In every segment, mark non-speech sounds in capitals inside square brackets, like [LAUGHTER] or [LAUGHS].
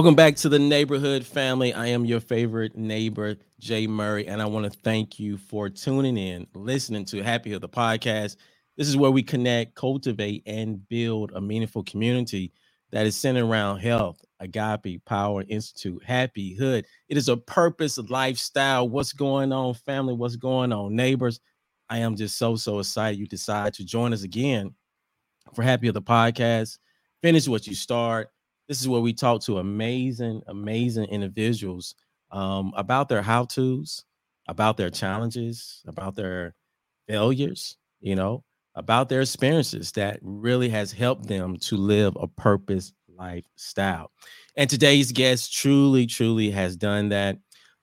Welcome back to the neighborhood family. I am your favorite neighbor, Jay Murray, and I want to thank you for tuning in, listening to Happy Hood the podcast. This is where we connect, cultivate, and build a meaningful community that is centered around health, Agape Power Institute, Happy Hood. It is a purpose lifestyle. What's going on, family? What's going on, neighbors? I am just so, so excited you decide to join us again for Happy of the podcast. Finish what you start. This is where we talk to amazing, amazing individuals um, about their how to's, about their challenges, about their failures, you know, about their experiences that really has helped them to live a purpose lifestyle. And today's guest truly, truly has done that.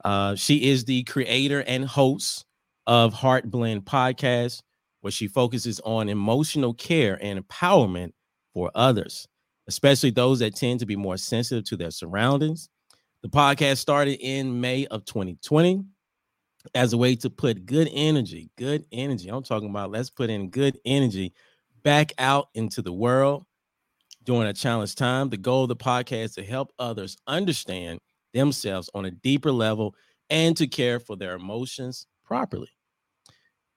Uh, she is the creator and host of HeartBlend podcast, where she focuses on emotional care and empowerment for others, especially those that tend to be more sensitive to their surroundings. The podcast started in May of 2020 as a way to put good energy, good energy. I'm talking about let's put in good energy back out into the world during a challenge time. The goal of the podcast is to help others understand themselves on a deeper level and to care for their emotions properly.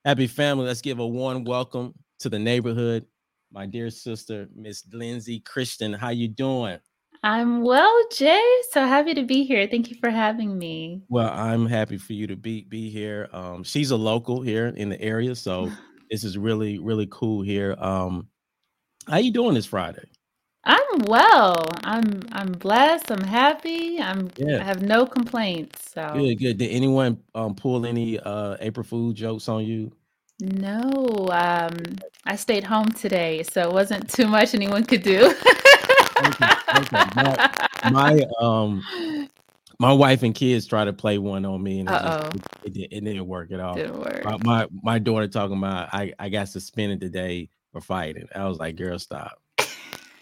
Happy family, let's give a warm welcome to the neighborhood. My dear sister, Miss Lindsey Christian, how you doing? I'm well, Jay. So happy to be here. Thank you for having me. Well, I'm happy for you to be be here. Um, she's a local here in the area, so [LAUGHS] this is really really cool here. Um, how you doing this Friday? I'm well. I'm I'm blessed. I'm happy. I'm yeah. I have no complaints. So good, good. Did anyone um pull any uh April Fool jokes on you? No, um, I stayed home today, so it wasn't too much anyone could do. Okay, okay. My my um my wife and kids try to play one on me, and it just it, it, it didn't work at all. didn't work. My, my my daughter talking about I I got suspended today for fighting. I was like, girl, stop,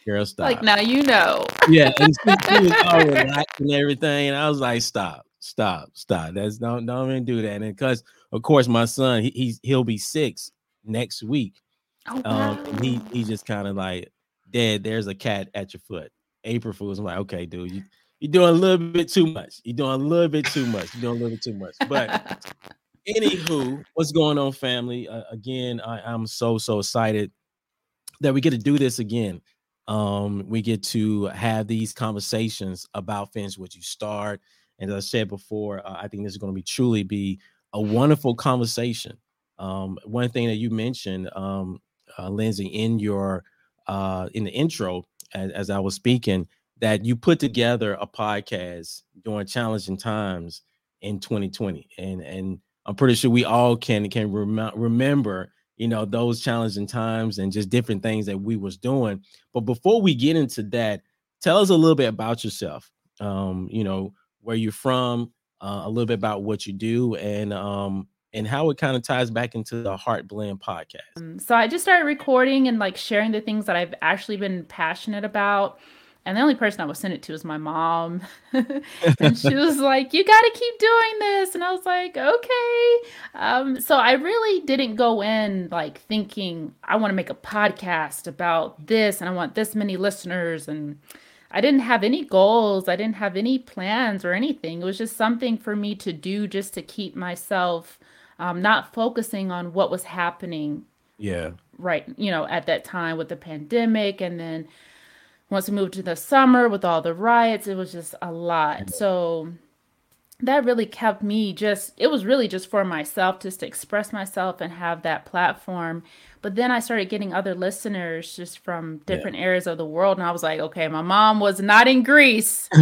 girl, [LAUGHS] stop. Like now you know. Yeah, and she, she was all [LAUGHS] relaxed and everything, and I was like, stop, stop, stop. That's don't don't even do that. And because of course my son he, he's he'll be six next week. Oh Um, and he he just kind of like, Dad, there's a cat at your foot. April Fools. I'm like, okay, dude, you you're doing a little bit too much. You're doing a little bit too much. You're doing a little bit too much. But [LAUGHS] anywho, what's going on, family? Uh, again, I, I'm so so excited that we get to do this again. Um, we get to have these conversations about finish what you start. And as I said before, uh, I think this is going to be truly be a wonderful conversation. Um, one thing that you mentioned, um, uh, Lindsey, in your uh, in the intro, as, as I was speaking, that you put together a podcast during challenging times in 2020, and and I'm pretty sure we all can can rem- remember you know those challenging times and just different things that we was doing but before we get into that tell us a little bit about yourself um you know where you're from uh, a little bit about what you do and um and how it kind of ties back into the HeartBlend podcast Um, so I just started recording and like sharing the things that I've actually been passionate about. And the only person I would send it to was my mom. [LAUGHS] and she [LAUGHS] was like, You got to keep doing this. And I was like, Okay. Um, so I really didn't go in like thinking, I want to make a podcast about this and I want this many listeners. And I didn't have any goals, I didn't have any plans or anything. It was just something for me to do just to keep myself um, not focusing on what was happening yeah right, you know, at that time with the pandemic. And then once we moved to the summer with all the riots, it was just a lot. So that really kept me just, it was really just for myself, just to express myself and have that platform. But then I started getting other listeners just from yeah different areas of the world. And I was like, okay, my mom was not in Greece. [LAUGHS]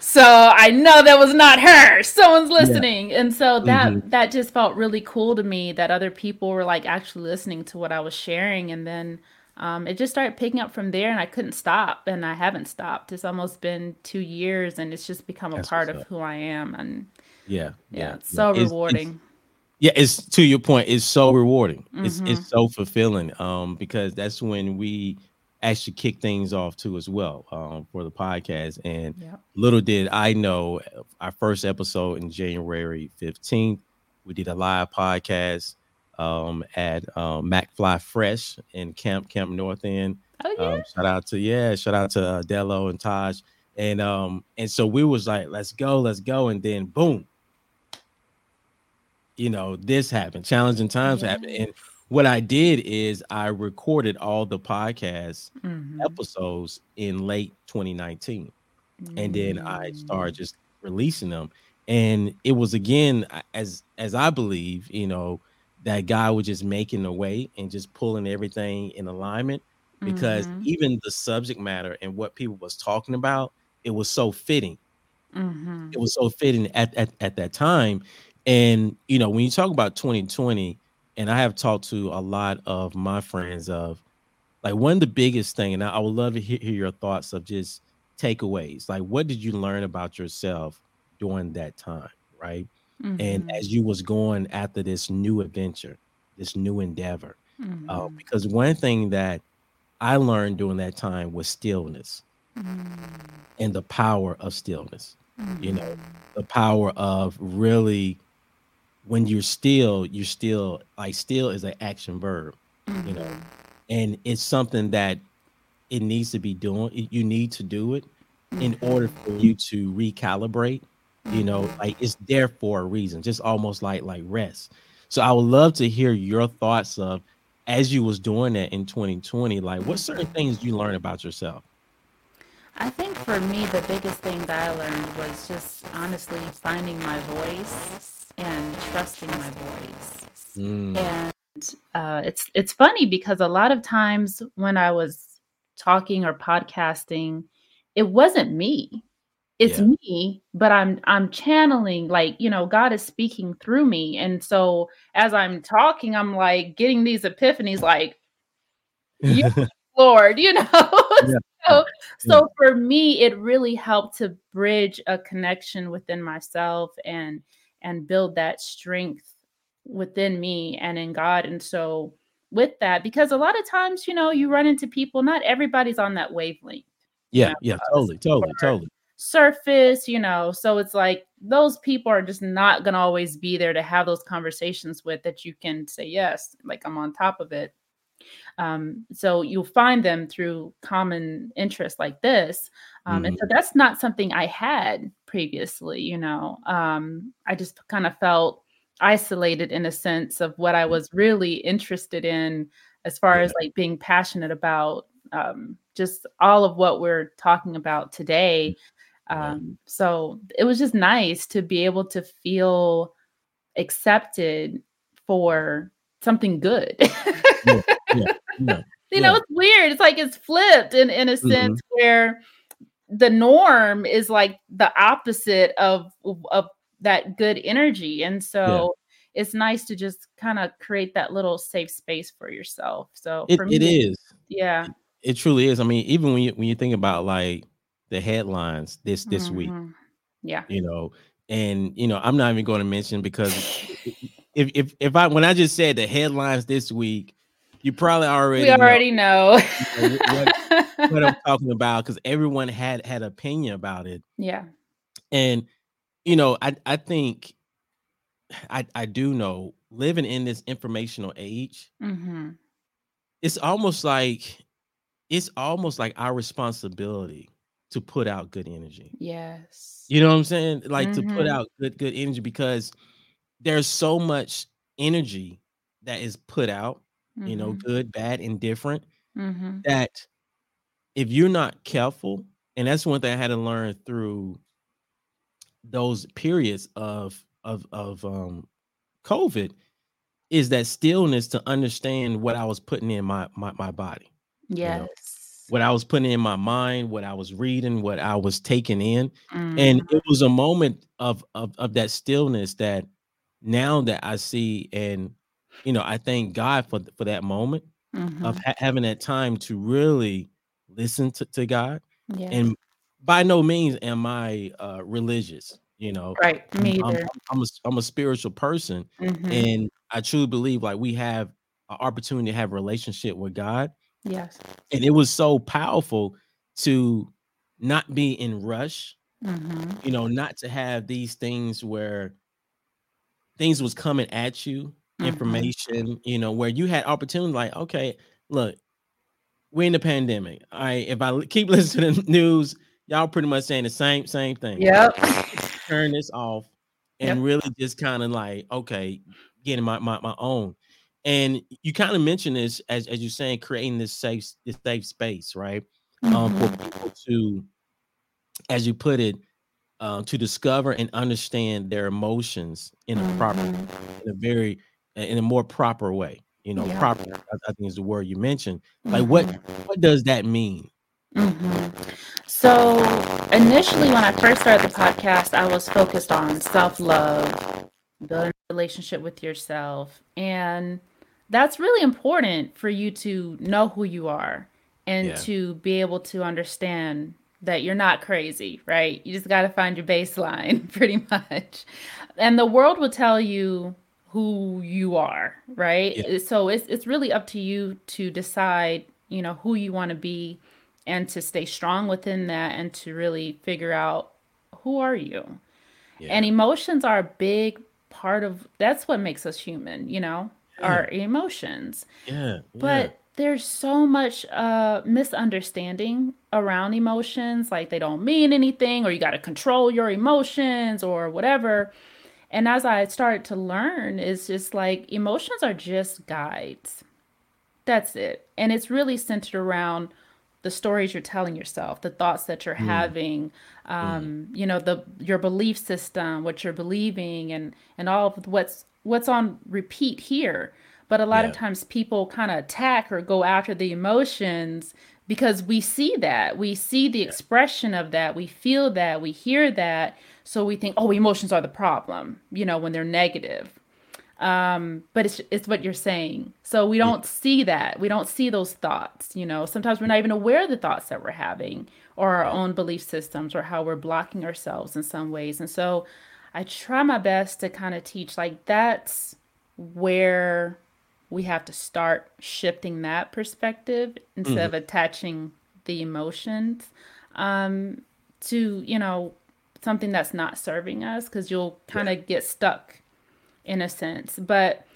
So I know that was not her. [LAUGHS] Someone's yeah listening. And so that that just felt really cool to me that other people were like actually listening to what I was sharing. And then um, it just started picking up from there and I couldn't stop and I haven't stopped. It's almost been two years and it's just become a that's part of up who I am. And yeah yeah, yeah it's yeah so it's it's rewarding. Yeah it's to your point it's so rewarding it's Mm-hmm. it's so fulfilling um because that's when we actually kick things off too as well um for the podcast and Yep. little did i know our first episode in january 15th we did a live podcast um at um macfly fresh in camp camp north end Oh um yeah. shout out to yeah shout out to uh, dello and taj and um and so we was like let's go let's go and then boom you know this happened challenging times yeah. happened and what i did is i recorded all the podcast mm-hmm. episodes in late 2019 mm-hmm. and then i started mm. just releasing them and it was again as as i believe you know that God was just making a way and just pulling everything in alignment because mm-hmm. even the subject matter and what people was talking about it was so fitting mm-hmm. it was so fitting at, at at that time and you know when you talk about 2020 and i have talked to a lot of my friends of like one of the biggest thing and i, I would love to hear, hear your thoughts of just takeaways like what did you learn about yourself during that time right mm-hmm. and as you was going after this new adventure this new endeavor uh, mm-hmm. uh, because one thing that i learned during that time was stillness mm-hmm. and the power of stillness you know mm-hmm. the power of really when you're still you're still like still is an action verb you know? Mm-hmm. and it's something that it needs to be doing you need to do it in order for you to recalibrate you know? Like it's there for a reason just almost like like rest. So i would love to hear your thoughts of as you was doing that in 2020 like what certain things you learn about yourself? I think for me, the biggest thing that I learned was just honestly finding my voice and trusting my voice. Mm. And uh, it's it's funny because a lot of times when I was talking or podcasting, it wasn't me it's yeah. me but i'm i'm channeling like you know god is speaking through me and so as i'm talking i'm like getting these epiphanies like [LAUGHS] lord you [LAUGHS] know yeah. so so for me it really helped to bridge a connection within myself and and build that strength within me and in god and so with that because a lot of times you know you run into people not everybody's on that wavelength yeah you know? yeah totally totally totally surface, you know. So it's like those people are just not going to always be there to have those conversations with that you can say, yes, like I'm on top of it. Um, so you'll find them through common interests like this. Um, mm-hmm. And so that's not something I had previously, you know. Um, I just kind of felt isolated in a sense of what I was really interested in as far as like being passionate about um, just all of what we're talking about today um, so it was just nice to be able to feel accepted for something good. yeah, yeah, [LAUGHS] yeah, you know, it's weird. It's like it's flipped in, in a sense mm-hmm. where the norm is like the opposite of of that good energy. And so it's nice to just kind of create that little safe space for yourself. So it, me, it is. Yeah. It, it truly is. I mean, even when you when you think about like the headlines this this mm-hmm. week. Yeah. You know, and you know, I'm not even going to mention because [LAUGHS] if if if I when I just said the headlines this week, you probably already we already know, know what, what, I'm talking about because everyone had had opinion about it. Yeah. And you know, I I think I I do know living in this informational age, mm-hmm. it's almost like it's almost like our responsibility to put out good energy. Yes. You know what I'm saying? Like mm-hmm. to put mm-hmm. out good good energy because there's so much energy that is put out, mm-hmm. you know, mm-hmm. good, bad, indifferent mm-hmm. that if you're not careful, and that's one thing I had to learn through those periods of of of um COVID is that stillness to understand what I was putting in my my, my body. Yes. You know? what I was putting in my mind, what I was reading, what I was taking in. Mm. And it was a moment of, of of that stillness that now that I see and you know, I thank God for for that moment mm-hmm. of ha- having that time to really listen to, to God. Yeah. And by no means am I uh religious, you know. Right. Me I'm, either. I'm, a I'm a spiritual person mm-hmm. and I truly believe like we have an opportunity to have a relationship with God Yes. And it was so powerful to not be in rush, mm-hmm. you know, not to have these things where things was coming at you, mm-hmm. information, you know, where you had opportunity, like, okay, look, we're in the pandemic. I if I keep [LAUGHS] listening to the news, y'all pretty much saying the same same thing. Yep. Turn this off and yep. really just kind of like, okay, getting my, my my own. And you kind of mentioned this as as you're saying, creating this safe this safe space, right? Mm-hmm. Um, for mm-hmm. people to, as you put it, um, to discover and understand their emotions in a mm-hmm. proper, in a very, in a more proper way. You know, yeah. proper. I, I, think is the word you mentioned. Like, mm-hmm. what what does that mean? Mm-hmm. So initially, when I first started the podcast, I was focused on self love, building a relationship with yourself, and that's really important for you to know who you are and yeah. to be able to understand that you're not crazy, right? You just got to find your baseline [LAUGHS] pretty much. And the world will tell you who you are, right? Yeah. So it's it's really up to you to decide, you know, who you want to be and to stay strong within that and to really figure out who are you. Yeah. And emotions are a big part of that's what makes us human, you know, yeah. our emotions. Yeah. But there's so much uh misunderstanding around emotions like they don't mean anything or you got to control your emotions or whatever and as i started to learn it's just like emotions are just guides that's it and it's really centered around the stories you're telling yourself the thoughts that you're mm. having um mm. you know the your belief system what you're believing and and all of what's what's on repeat here but a lot yeah. of times people kind of attack or go after the emotions because we see that. We see the yeah. expression of that. We feel that. We hear that. So we think, oh, emotions are the problem, you know, when they're negative. Um, but it's it's what you're saying. So we don't see that. We don't see those thoughts, you know. Sometimes we're not even aware of the thoughts that we're having or our own belief systems or how we're blocking ourselves in some ways. And so I try my best to kind of teach like that's where we have to start shifting that perspective instead mm-hmm. of attaching the emotions um, to you know something that's not serving us because you'll kind of yeah. get stuck in a sense but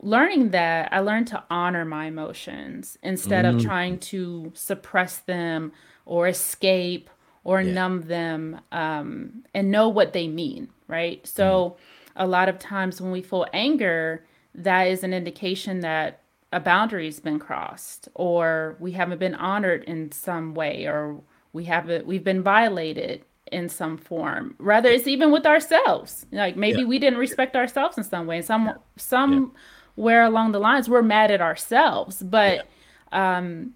learning that i learned to honor my emotions instead mm-hmm. of trying to suppress them or escape or yeah. numb them um, and know what they mean right so mm-hmm. a lot of times when we feel anger that is an indication that a boundary's been crossed or we haven't been honored in some way or we haven't we've been violated in some form rather it's even with ourselves like maybe yeah. we didn't respect ourselves in some way some somewhere yeah. along the lines we're mad at ourselves but yeah. um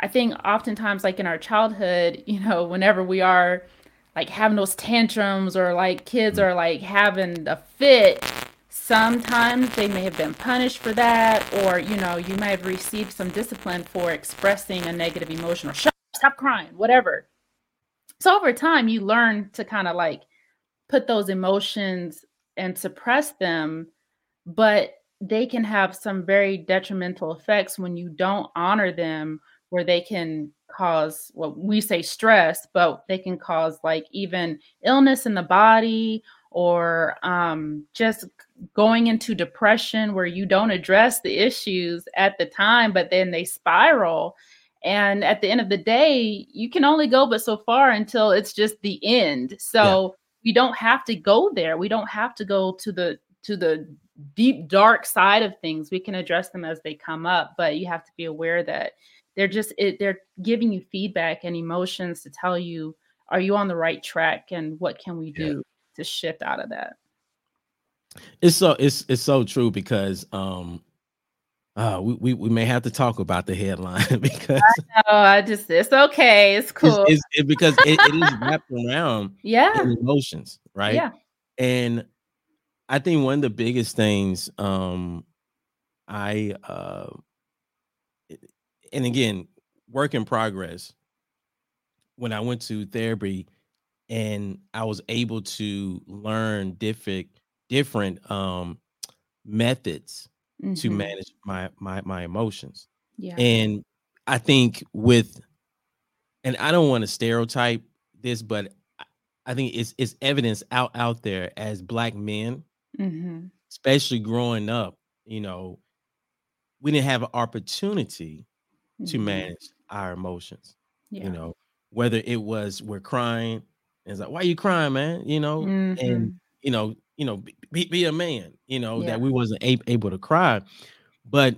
i think oftentimes like in our childhood you know whenever we are like having those tantrums or like kids mm-hmm. are like having a fit Sometimes they may have been punished for that, or you know, you might have received some discipline for expressing a negative emotion or shut stop crying, whatever. So over time, you learn to kind of like put those emotions and suppress them, but they can have some very detrimental effects when you don't honor them, where they can cause what we say stress, but they can cause like even illness in the body or um, just going into depression where you don't address the issues at the time, but then they spiral. And at the end of the day, you can only go but so far until it's just the end. So yeah. we don't have to go there. We don't have to go to the to the deep dark side of things. We can address them as they come up, but you have to be aware that they're just it, they're giving you feedback and emotions to tell you are you on the right track and what can we do yeah. to shift out of that. It's so it's it's so true because um uh we, we, we may have to talk about the headline [LAUGHS] because I know I just it's okay, it's cool. It's, it's it, because it, it is [LAUGHS] wrapped around yeah emotions, right? Yeah. And I think one of the biggest things um I uh and again, work in progress. When I went to therapy and I was able to learn different different um methods mm-hmm. to manage my my my emotions. Yeah. And I think with and I don't want to stereotype this, but I think it's it's evidence out out there as black men, mm-hmm. especially growing up, you know, we didn't have an opportunity mm-hmm. to manage our emotions. Yeah. You know, whether it was we're crying, it's like, why are you crying, man? You know, mm-hmm. and you know, you know, be, be a man, you know, yeah. that we wasn't a- able to cry. But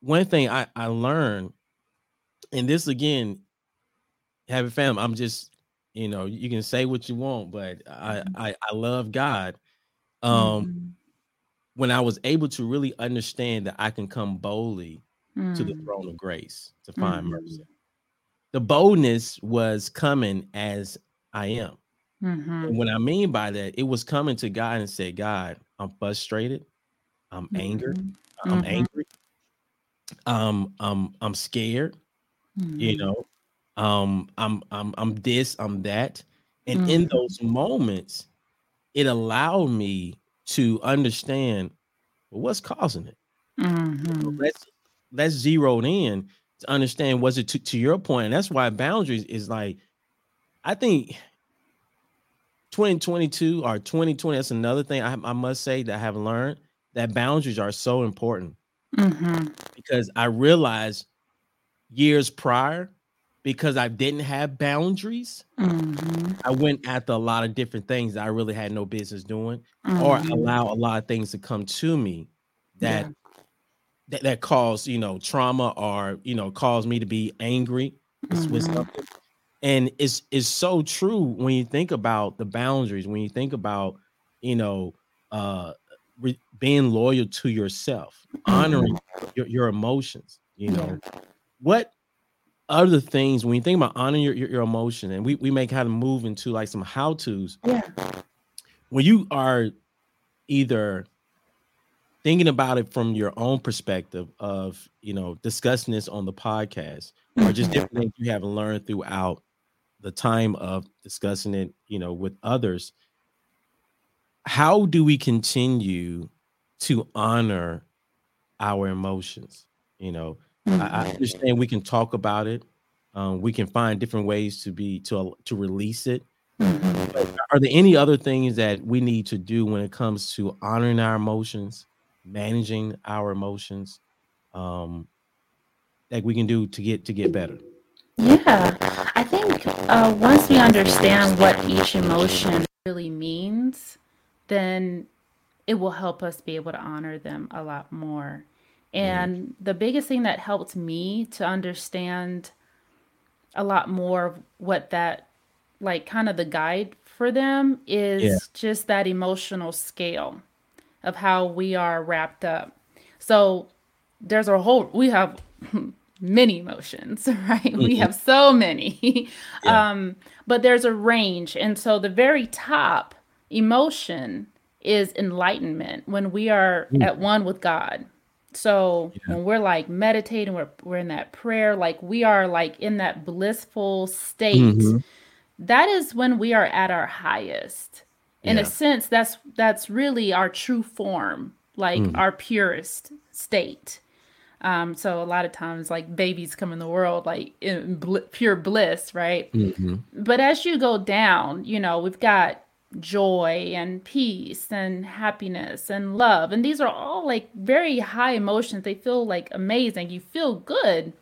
one thing I, I learned, and this again, having family, I'm just, you know, you can say what you want, but I mm-hmm. I, I love God. Um mm-hmm. when I was able to really understand that I can come boldly mm-hmm. to the mm. throne of grace to find mercy. Mm-hmm. The boldness was coming as I am. Mm-hmm. And what I mean by that, it was coming to God and said, God, I'm frustrated. I'm mm-hmm. angered. I'm mm-hmm. angry. Um, I'm I'm scared. Mm-hmm. You know, um, I'm I'm I'm this, I'm that. And in mm-hmm. those moments, it allowed me to understand well, what's causing it. Mm-hmm. let's let's zero in to understand was it to, to your point, and that's why boundaries is like I think 2022 or 2020, that's another thing I, I must say that I have learned that boundaries are so important mm-hmm. because I realized years prior, because I didn't have boundaries, mm-hmm. I went after a lot of different things that I really had no business doing, mm-hmm. or allow a lot of things to come to me that yeah. that, that cause you know trauma or you know cause me to be angry with mm-hmm. something and it's it's so true when you think about the boundaries when you think about you know uh re- being loyal to yourself honoring mm-hmm. your, your emotions you know. What other things when you think about honoring your, your, your, emotion and we, we may kind of move into like some how to's yeah. When you are either thinking about it from your own perspective of you know discussing this on the podcast or just different things you have learned throughout the time of discussing it, you know, with others, how do we continue to honor our emotions? You know, mm-hmm. I, I, mm-hmm. understand we can talk about it. Um, we can find different ways to be to to release it. Mm-hmm. Are there any other things that we need to do when it comes to honoring our emotions, managing our emotions, um, that we can do to get to get better? Yeah, I think uh, once we understand what each emotion really means, then it will help us be able to honor them a lot more. And the biggest thing that helped me to understand a lot more what that, like, kind of the guide for them is Yeah. just that emotional scale of how we are wrapped up. So there's a whole, we have many emotions, [LAUGHS] right? Mm-hmm. We have so many. [LAUGHS] yeah. um, but there's a range. And so the very top emotion is enlightenment when we are mm. at one with God. So yeah. when we're like meditating, we're, we're in that prayer, like we are like in that blissful state. Mm-hmm. That is when we are at our highest. In yeah. a sense, that's that's really our true form, like mm. our purest state. Um, so a lot of times, like babies come in the world like in bl- pure bliss, right? Mm-hmm. But as you go down, you know, we've got joy and peace and happiness and love, and these are all like very high emotions. They feel like amazing. You feel good,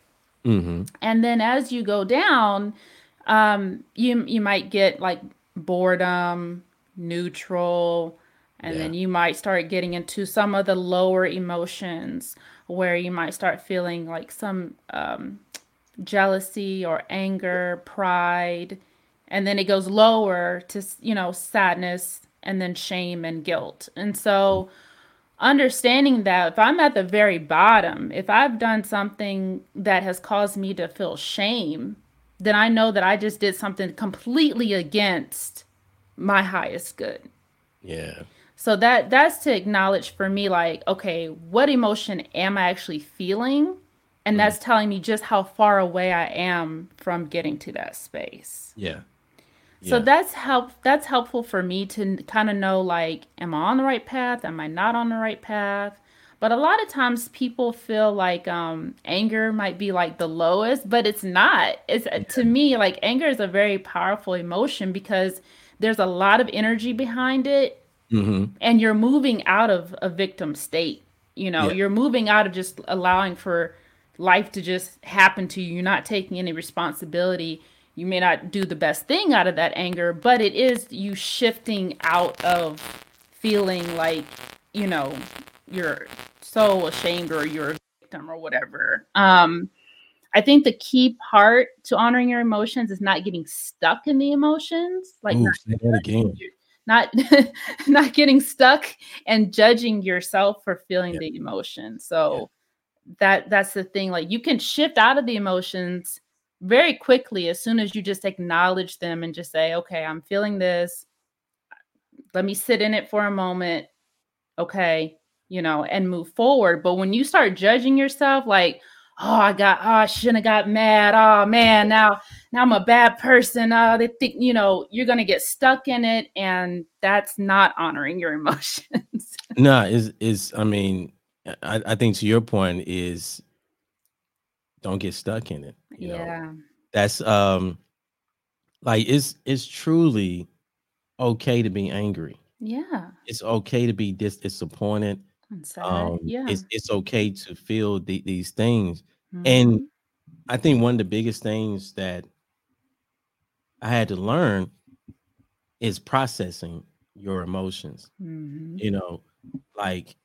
mm-hmm. and then as you go down, um, you you might get like boredom, neutral, and yeah. then you might start getting into some of the lower emotions where you might start feeling like some um, jealousy or anger, pride, and then it goes lower to, you know, sadness and then shame and guilt. And so, understanding that if I'm at the very bottom, if I've done something that has caused me to feel shame, then I know that I just did something completely against my highest good. Yeah. So that that's to acknowledge for me like, okay, what emotion am I actually feeling? And mm. that's telling me just how far away I am from getting to that space. Yeah. yeah. So that's help that's helpful for me to kind of know like am I on the right path? Am I not on the right path? But a lot of times people feel like um, anger might be like the lowest, but it's not. It's yeah. to me like anger is a very powerful emotion because there's a lot of energy behind it mm-hmm. and you're moving out of a victim state. You know, yeah. you're moving out of just allowing for life to just happen to you. You're not taking any responsibility. you may not do the best thing out of that anger, but it is you shifting out of feeling like, you know, you're so ashamed or you're a victim or whatever. Um, I think the key part to honoring your emotions is not getting stuck in the emotions. Like Ooh, say that again. [LAUGHS] not [LAUGHS] not getting stuck and judging yourself for feeling Yeah. the emotion. So that that's the thing. Like you can shift out of the emotions very quickly as soon as you just acknowledge them and just say, okay, I'm feeling this. Let me sit in it for a moment. Okay, you know, and move forward. But when you start judging yourself, like, oh, I got, oh, I shouldn't have got mad. Oh man, now, now I'm a bad person. Uh, they think, you know, you're gonna get stuck in it, and that's not honoring your [LAUGHS] emotions. No, is is I mean, I, I think to your point is don't get stuck in it. You know, yeah. that's um like it's it's truly okay to be angry. Yeah. It's okay to be dis- disappointed. And sad. Um, yeah. it's it's okay to feel the, these things. Mhm. And I think one of the biggest things that I had to learn is processing your emotions. Mhm. You know, like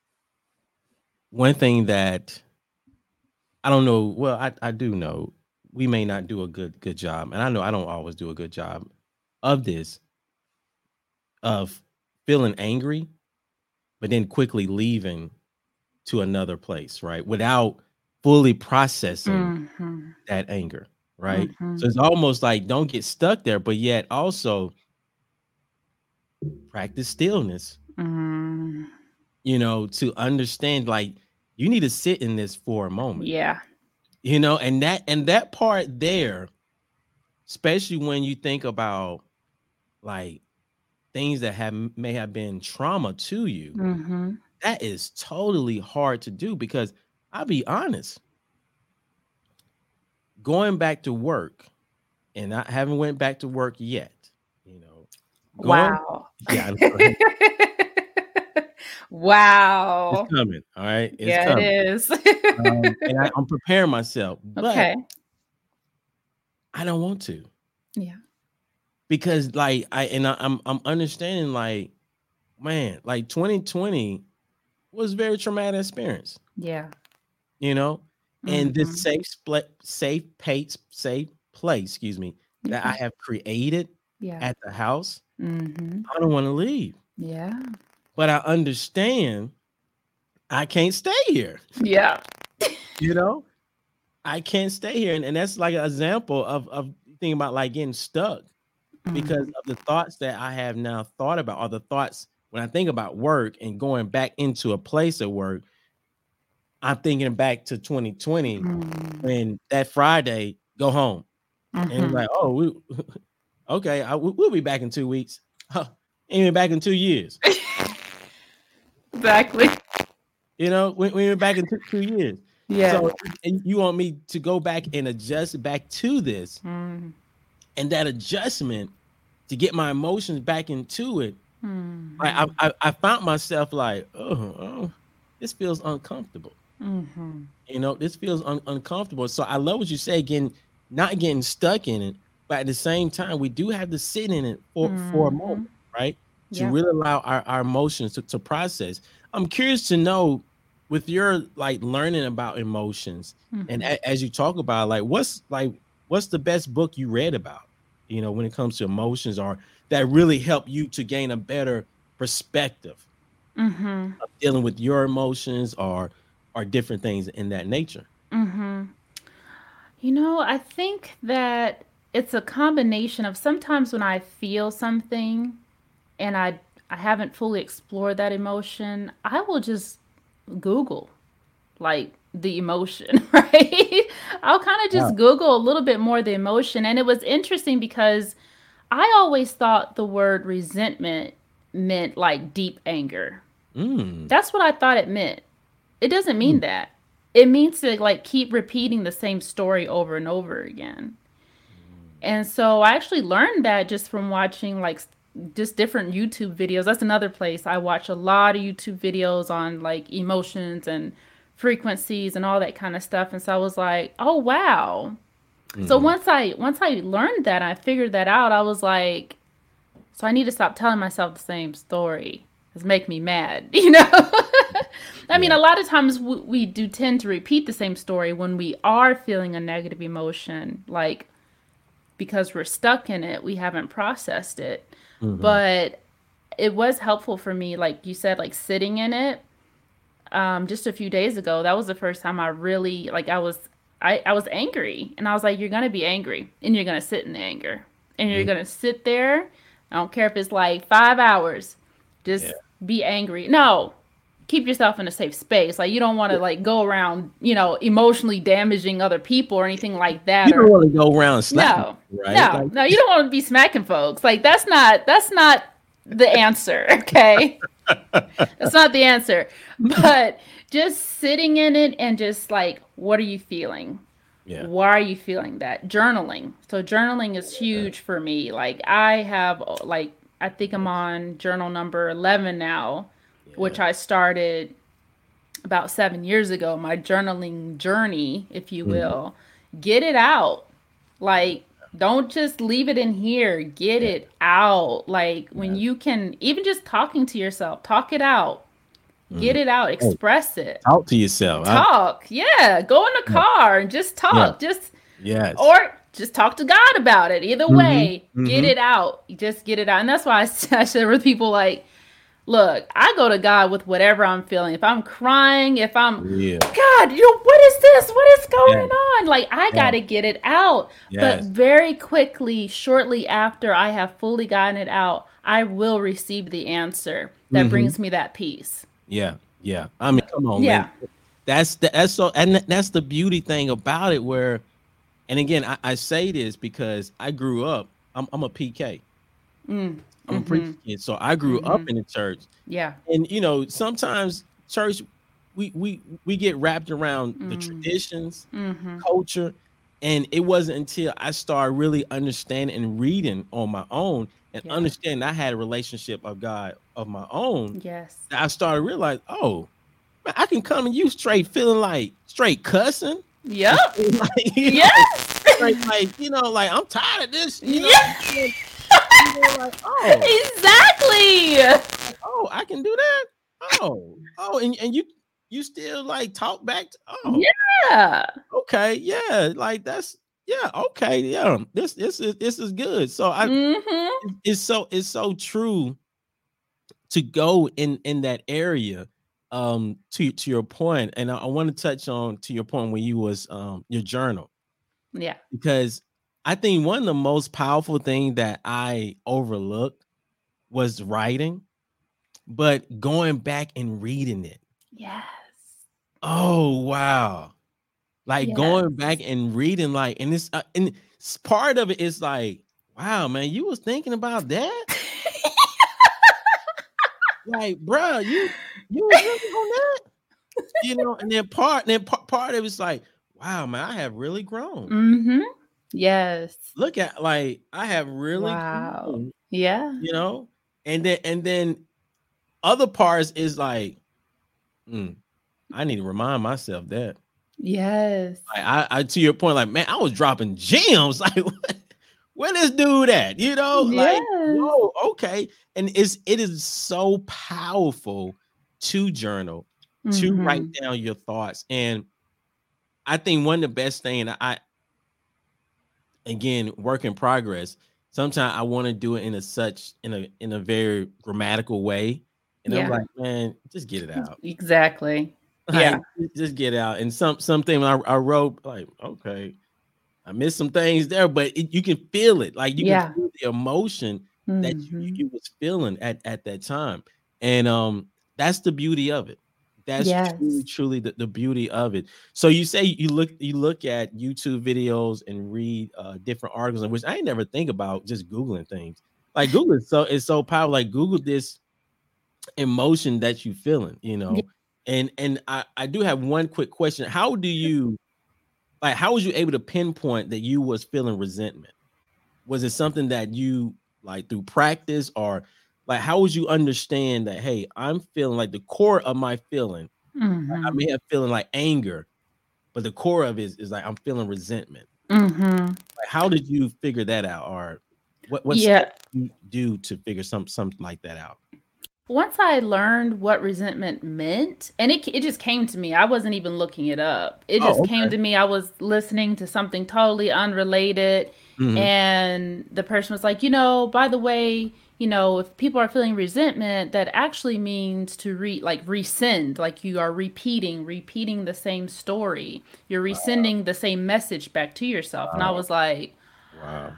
one thing that I don't know, well, I, I do know we may not do a good good job. And I know I don't always do a good job of this of feeling angry, but then quickly leaving to another place, right? Without fully processing Mhm. that anger, right? Mhm. So it's almost like don't get stuck there, but yet also practice stillness, Mhm. you know, to understand like you need to sit in this for a moment, Yeah. you know, and that and that part there, especially when you think about like things that have may have been trauma to you, Mhm. that is totally hard to do because I'll be honest. Going back to work, and I haven't went back to work yet. You know, going, Wow. yeah, [LAUGHS] wow. it's coming. All right, it's yeah, coming. it is. Um, and I, [LAUGHS] I'm preparing myself, but okay. I don't want to Yeah. Because, like, I and I, I'm I'm understanding, like, man, like 2020 was a very traumatic experience. Yeah. You know, and Mhm. this safe split, safe pace, safe place, excuse me, that I have created Yeah. at the house, Mhm. I don't want to leave. Yeah. But I understand I can't stay here. Yeah. You know, I can't stay here. And, and that's like an example of, of thinking about like getting stuck because Mhm. of the thoughts that I have now thought about, or the thoughts when I think about work and going back into a place of work. I'm thinking back to 2020 Mhm. when that Friday, go home. And it's Mhm. like, oh, we, [LAUGHS] okay, I, we- we'll be back in two weeks. [LAUGHS] Huh, ain't been back in two years. [LAUGHS] exactly. You know, we, we been back in two, two years. Yeah. So and you want me to go back and adjust back to this, Mm. And that adjustment to get my emotions back into it. Mhm. I, I, I- found myself like, oh, oh, this feels uncomfortable. Mhm. You know, this feels un- uncomfortable. So I love what you say again, not getting stuck in it, but at the same time, we do have to sit in it for, for a Mhm. moment, right? To Yeah. really allow our, our emotions to, to process. I'm curious to know with your like learning about emotions and Mhm. a, as you talk about like what's like what's the best book you read about, you know, when it comes to emotions or that really help you to gain a better perspective Mhm. of dealing with your emotions or or different things in that nature. Mhm. You know, I think that it's a combination of sometimes when I feel something and I I haven't fully explored that emotion, I will just Google like the emotion, [LAUGHS] right? I'll kind of just Google a little bit more the emotion. And it was interesting because I always thought the word resentment meant like deep anger. Mm. That's what I thought it meant. It doesn't mean that. It means to like keep repeating the same story over and over again. And so I actually learned that just from watching like just different YouTube videos. That's another place I watch a lot of YouTube videos on like emotions and frequencies and all that kind of stuff. And so I was like, oh wow. So once I once I learned that, I figured that out. I was like, so I need to stop telling myself the same story. It's make me mad, [LAUGHS] you know. I mean, Yeah. a lot of times we, we do tend to repeat the same story when we are feeling a negative emotion, like because we're stuck in it, we haven't processed it. Mhm. But it was helpful for me, like you said, like sitting in it. Um, just a few days ago, that was the first time I really like I was I, I was angry and I was like, You're gonna be angry and you're gonna sit in the anger. And you're Mhm. gonna sit there. I don't care if it's like five hours, just Yeah. be angry. No. Keep yourself in a safe space. Like you don't want to like go around, you know, emotionally damaging other people or anything like that. You don't want to go around slapping, no, right? no, Like, no, you don't want to be smacking folks. Like that's not that's not the answer, [LAUGHS] okay? that's not the answer. But just sitting in it and just like what are you feeling? yeah. Why are you feeling that? Journaling. So journaling is huge for me. Like I have like I think I'm on journal number 11 now, which I started about 7 years ago, my journaling journey, if you Mhm. will. Get it out. Like don't just leave it in here. Get Yeah. it out. Like when Yeah. you can even just talking to yourself, talk it out. Get Mhm. it out, express it. Talk to yourself. I- Talk. Yeah, go in the car and just talk. Just yes. or just talk to God about it. Either Mhm, way, get mhm. it out. Just get it out. And that's why I, [LAUGHS] I share with people like, look, I go to God with whatever I'm feeling. If I'm crying, if I'm, Yeah. God, you know, what is this? What is going on? Like, I Yeah. got to get it out. Yes. But very quickly, shortly after I have fully gotten it out, I will receive the answer that Mhm. brings me that peace. Yeah, yeah. I mean, come on, Yeah. man. That's the that's so and that's the beauty thing about it. Where, and again, I, I say this because I grew up. I'm, I'm a PK. Mm, I'm a Mhm. preacher kid, so I grew up in the church. yeah. And you know, sometimes church, we we we get wrapped around the Mm. traditions, hmm culture, and it wasn't until I started really understanding and reading on my own and Yeah. understanding I had a relationship of God of my own Yes. I started realizing, oh, man, I can come to you straight feeling like straight cussing. Yep. [LAUGHS] like, you know, Yes. like, you know, like I'm tired of this. You know, Yeah. Like, oh, exactly. oh, I can do that. Oh, oh, and, and you you still like talk back to oh Yeah. okay, yeah, like that's yeah, okay, yeah. This this is this is good. So I hmm it's so it's so true to go in in that area um to to your point and i, I want to touch on to your point when you was um your journal Yeah. because i think one of the most powerful thing that i overlooked was writing but going back and reading it Yes. oh wow like Yes. going back and reading like and it's uh, and part of it is like wow man you was thinking about that like, bruh, you you was really on that, you know. And then part, and then part, part of it's like, wow, man, I have really grown. hmm Yes. Look at like I have really Wow. grown, Yeah. you know. And then and then other parts is like, mm, I need to remind myself that. Yes. Like, I, I to your point, like, man, I was dropping gems. [LAUGHS] Like, what, where this dude at? You know, like, whoa, okay. And it's it is so powerful to journal, to Mhm. write down your thoughts. And I think one of the best thing I again work in progress. Sometimes I want to do it in a such in a in a very grammatical way. And I'm like, man, just get it out. Exactly. [LAUGHS] Like, Yeah. just- get out. And some something I, I wrote like, okay, I missed some things there, but it, you can feel it. Like you Yeah. can feel the emotion that you, Mhm. you was feeling at at that time, and um, that's the beauty of it. That's truly, Yes. truly the, the beauty of it. So you say you look you look at YouTube videos and read uh, different articles, which I ain't never think about just googling things. Like Google is so it's so powerful. Like Google this emotion that you feeling, you know. Yeah. And and I I do have one quick question. How do you like how was you able to pinpoint that you was feeling resentment? Was it something that you like through practice or like how would you understand that hey, I'm feeling like the core of my feeling, I Mhm. may have feeling like anger, but the core of it is, is like I'm feeling resentment. Mm-hmm. Like, how did you figure that out, or what what Yeah. you do to figure some something like that out? Once I learned what resentment meant, and it it just came to me. I wasn't even looking it up. It Oh, just came to me. I was listening to something totally unrelated, Mhm. and the person was like, you know, by the way, you know, if people are feeling resentment, that actually means to re like rescind, like you are repeating, repeating the same story. You're rescinding the same message back to yourself. And I was like, Wow.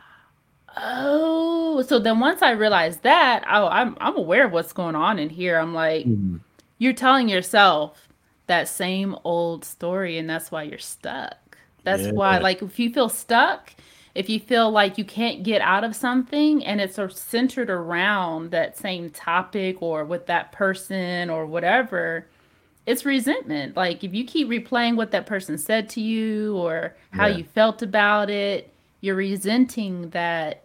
oh, so then once I realized that, oh, I'm I'm aware of what's going on in here. I'm like, Mhm. you're telling yourself that same old story, and that's why you're stuck. That's why, like, if you feel stuck, if you feel like you can't get out of something and it's sort of centered around that same topic or with that person or whatever, it's resentment. Like, if you keep replaying what that person said to you or how Yeah. you felt about it, you're resenting that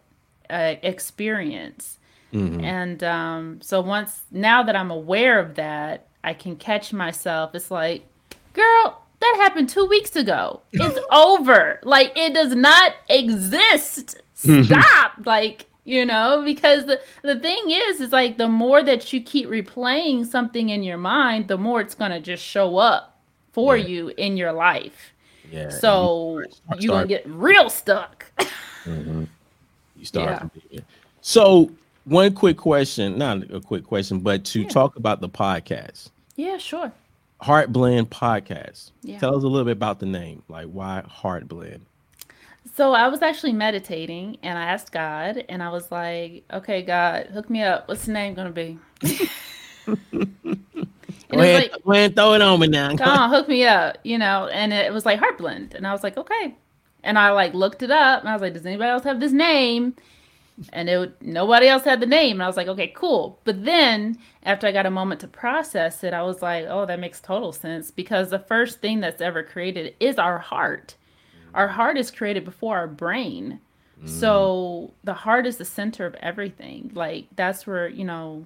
uh, experience. Mhm. And um, so once now that I'm aware of that, I can catch myself. It's like, girl, that happened two weeks ago. It's [LAUGHS] over. Like it does not exist. Stop. like, you know, because the, the thing is, is like the more that you keep replaying something in your mind, the more it's gonna just show up for Yeah. you in your life. Yeah. So start- you're gonna get real stuck. Mhm. You [LAUGHS] start. Yeah. So, one quick question, not a quick question, but to Yeah. talk about the podcast, yeah, sure. HeartBlend Podcast. Yeah. Tell us a little bit about the name. Like, why HeartBlend? So I was actually meditating and I asked God and I was like, okay, God, hook me up. What's the name going to be? [LAUGHS] and Go ahead, like, go ahead, throw it on me now. come on, hook me up, you know? And it was like HeartBlend. And I was like, okay. And I like looked it up and I was like, does anybody else have this name? And it nobody else had the name. And I was like, okay, cool. But then after I got a moment to process it, I was like, oh, that makes total sense because the first thing that's ever created is our heart. Our heart is created before our brain. So mm. the heart is the center of everything. Like that's where, you know,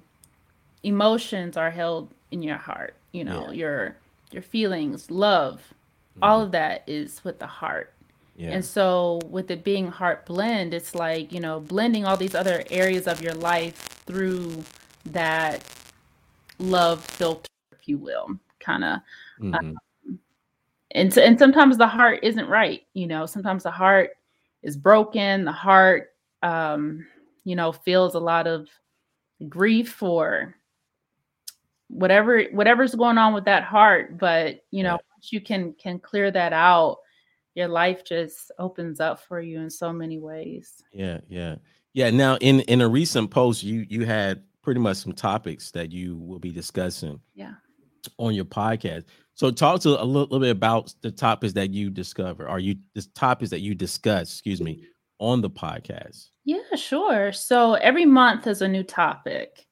emotions are held in your heart, you know, Yeah. your your feelings, love, all mm-hmm. of that is with the heart. Yeah. And so with it being HeartBlend, it's like, you know, blending all these other areas of your life through that love filter, if you will, kind of Mhm. and so, and sometimes the heart isn't right you know sometimes the heart is broken the heart um you know feels a lot of grief or whatever whatever's going on with that heart but you know Yeah. once you can can clear that out your life just opens up for you in so many ways Yeah, yeah, yeah. Now, in in a recent post, you you had pretty much some topics that you will be discussing yeah on your podcast. So, talk to a little, little bit about the topics that you discover, or you the topics that you discuss. Excuse me, on the podcast. Yeah, sure. So every month is a new topic.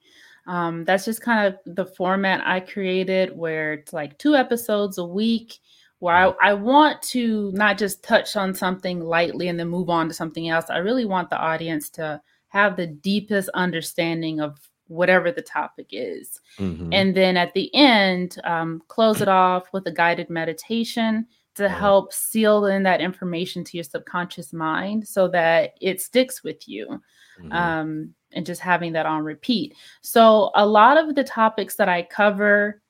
Um, that's just kind of the format I created where it's like two episodes a week where I, I want to not just touch on something lightly and then move on to something else. I really want the audience to have the deepest understanding of whatever the topic is. Mhm. And then at the end, um, close it off with a guided meditation to help seal in that information to your subconscious mind so that it sticks with you. Mhm. Um, and just having that on repeat. So, a lot of the topics that I cover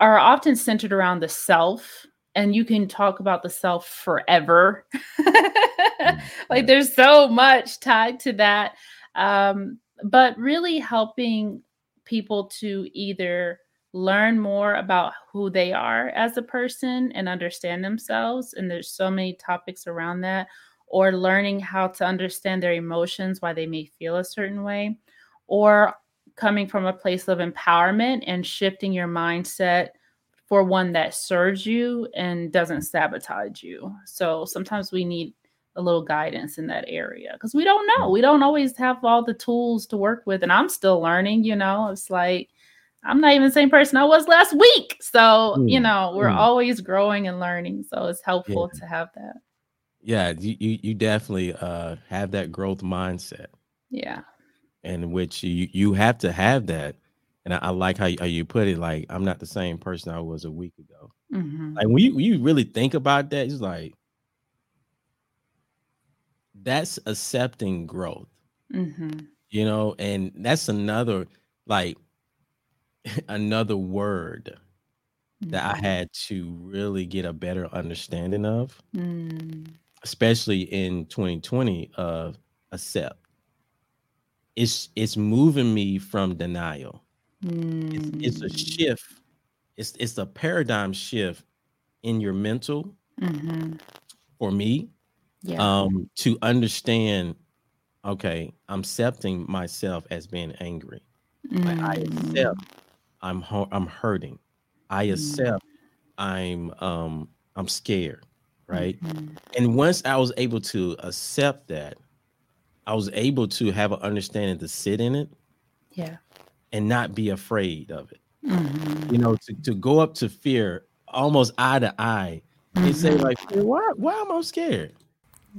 are often centered around the self, and you can talk about the self forever. [LAUGHS] like, there's so much tied to that. Um, but really helping people to either learn more about who they are as a person and understand themselves and there's so many topics around that or learning how to understand their emotions why they may feel a certain way or coming from a place of empowerment and shifting your mindset for one that serves you and doesn't sabotage you so sometimes we need a little guidance in that area because we don't know. We don't always have all the tools to work with. And I'm still learning, you know, it's like I'm not even the same person I was last week. So, you Mm, know, we're mm. always growing and learning. So it's helpful to have that. yeah, you, you you definitely uh have that growth mindset, Yeah. in which you you have to have that. And I, I like how you, how you put it. Like, I'm not the same person I was a week ago. hmm Like when you when you really think about that, it's like that's accepting growth. Mm-hmm. You know, and that's another like [LAUGHS] another word that I Mm-hmm. had to really get a better understanding of, Mm. especially in 2020 of accept. It's it's moving me from denial. It's, it's a Mm. shift. It's it's a paradigm shift in your mental Mm-hmm. for me Yeah. um to understand okay, I'm accepting myself as being angry. Like I Mm. accept I'm I'm hurting. I Mm. accept I'm um I'm scared, right? Mhm. And once I was able to accept that, I was able to have an understanding to sit in it Yeah. And not be afraid of it. Mhm. You know, to, to go up to fear almost eye to eye and say, Mhm. like, "Fear, why why am I scared?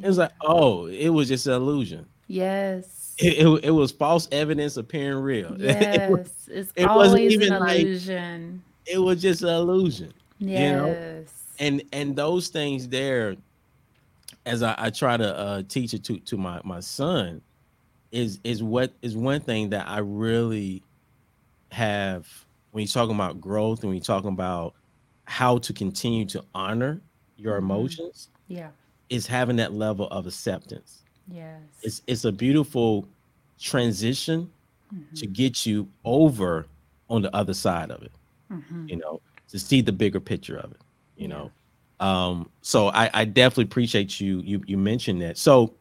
It was like, oh, it was just an illusion. Yes. It, it, it was false evidence appearing real. [LAUGHS] it, was, Yes. It's it always even an like- illusion. it was just an illusion. you know, and and those things there as i, I try to uh, teach it to to my my son is is what is one thing that i really have when you're talking about growth and when you're talking about how to continue to honor your Mhm. emotions yeah. is having that level of acceptance Yes. it's it's a beautiful transition Mhm. to get you over on the other side of it Mhm. you know, to see the bigger picture of it, you Yeah. know. Um, so I, I definitely appreciate you you you mentioned that. So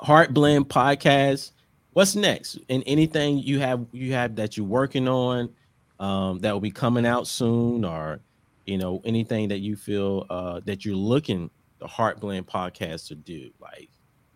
HeartBlend podcast, what's next? And anything you have you have that you're working on um that will be coming out soon or you know, anything that you feel uh that you're looking the HeartBlend podcast to do, like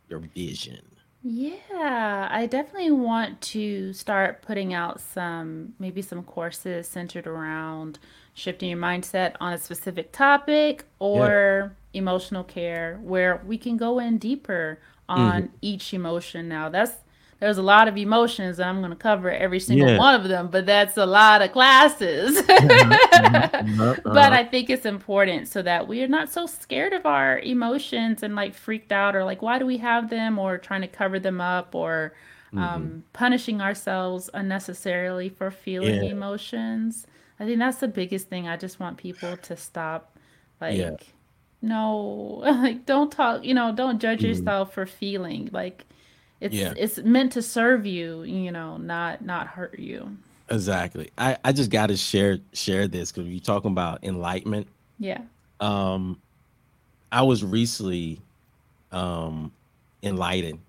your vision. Yeah, I definitely want to start putting out some, maybe some courses centered around shifting your mindset on a specific topic or emotional care where we can go in deeper on each emotion. Now, that's there's a lot of emotions and I'm going to cover every single Yeah. one of them, but that's a lot of classes. [LAUGHS] [LAUGHS] Uh-huh. but I think it's important so that we are not so scared of our emotions and like freaked out or like why do we have them or trying to cover them up or Mm-hmm. um, punishing ourselves unnecessarily for feeling Yeah. emotions. I think that's the biggest thing. I just want people to stop like Yeah. no [LAUGHS] like don't talk you know don't judge Mhm. yourself for feeling like it's Yeah. it's meant to serve you you know not not hurt you Exactly. I, I just gotta share share this because you're talking about enlightenment. yeah um i was recently um enlightened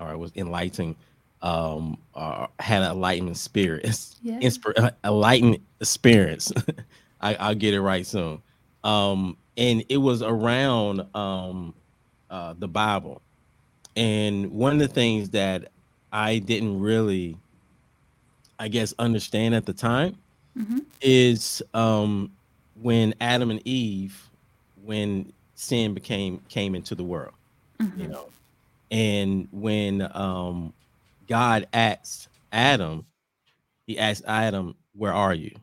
or I was enlightened um or had an enlightenment spirit [LAUGHS] Yeah. Inspir- uh, enlightened experience [LAUGHS] I, i'll get it right soon um and it was around um uh the bible and one of the things that i didn't really i guess understand at the time Mhm. is um when adam and eve when sin became came into the world you Mhm. know and when um god asked adam he asked adam where are you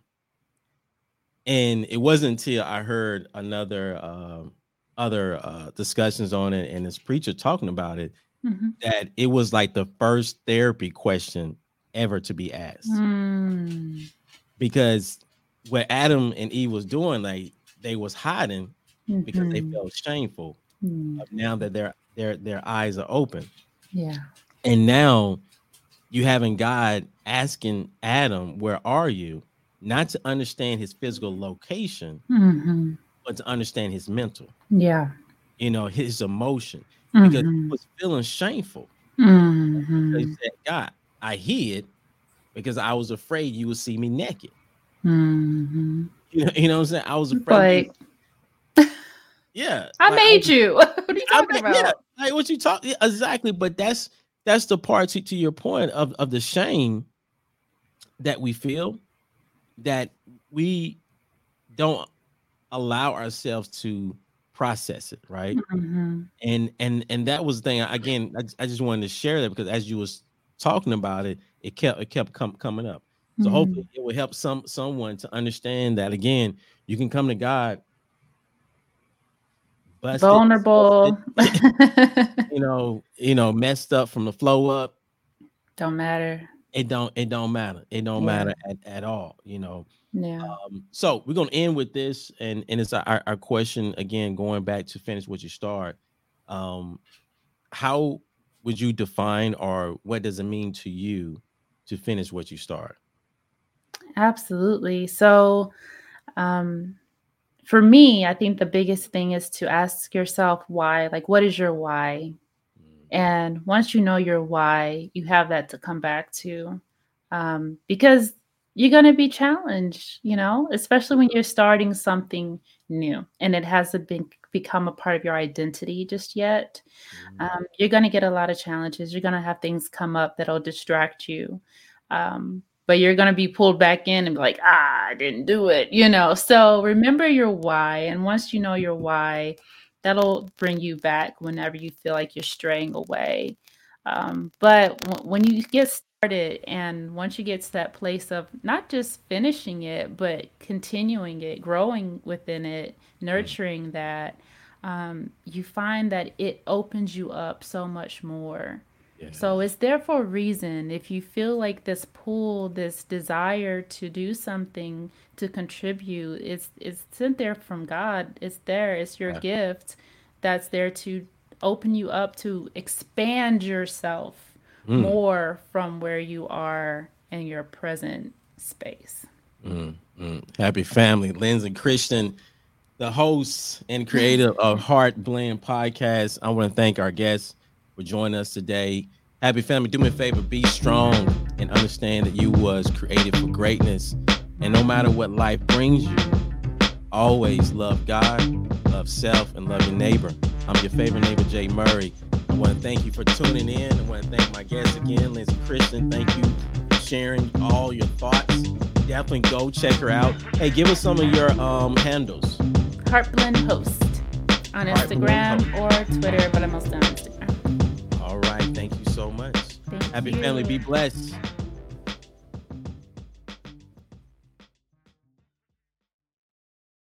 and it wasn't until i heard another um other uh discussions on it and this preacher talking about it Mhm. that it was like the first therapy question ever to be asked Mm. because what adam and eve was doing like they was hiding because they Mhm. felt shameful Mm. now that their their their eyes are open yeah and now you having god asking adam where are you not to understand his physical location Mhm. but to understand his mental yeah you know his emotion because he Mhm. was feeling shameful Mhm. He said god i hid because i was afraid you would see me naked Mhm. you know, you know what i'm saying i was afraid like [LAUGHS] yeah i like, made you [LAUGHS] what are you I talking yeah, about like what you talk yeah, exactly, but that's that's the part to, to your point of of the shame that we feel that we don't allow ourselves to process it, right? Mhm. And and and that was the thing. Again, I, I just wanted to share that because as you was talking about it, it kept it kept com- coming up. So Mhm. hopefully it will help some someone to understand that again, you can come to God, busted, vulnerable. [LAUGHS] [LAUGHS] you know, you know, messed up from the flow up. Don't matter. It don't. It don't matter. It don't Yeah. matter at, at all. You know. Yeah. Um, so we're gonna end with this, and and it's our, our question again, going back to finish what you start. Um, how would you define, or what does it mean to you to finish what you start? Absolutely. So, um, for me, I think the biggest thing is to ask yourself why. Like, what is your why? And once you know your why, you have that to come back to um, because you're going to be challenged, you know, especially when you're starting something new and it hasn't been become a part of your identity just yet. Um, you're going to get a lot of challenges. You're going to have things come up that'll distract you. Um, but you're going to be pulled back in and be like, ah, I didn't do it, you know. So remember your why. And once you know your why, that'll bring you back whenever you feel like you're straying away. Um, but w- when you get started, and once you get to that place of not just finishing it, but continuing it, growing within it, nurturing that, um, you find that it opens you up so much more. Yeah. So it's there for a reason. If you feel like this pull, this desire to do something to contribute, it's it's sent there from God. It's there. It's your gift that's there to open you up to expand yourself Mm, more from where you are in your present space. mm, mm. Happy family, Lindsey Christian, the hosts and creator of HeartBlend Podcast. I want to thank our guests for joining us today. Happy family, do me a favor, be strong and understand that you was created for greatness. And no matter what life brings you, always love God, love self, and love your neighbor. I'm your favorite neighbor, Jay Murray. I want to thank you for tuning in. I want to thank my guests again, Lindsey Christian. Thank you for sharing all your thoughts. Definitely go check her out. Hey, give us some of your um handles. Heartblend Host on Heartblend Instagram or Twitter, but I'm mostly on Instagram. Happy family, be blessed.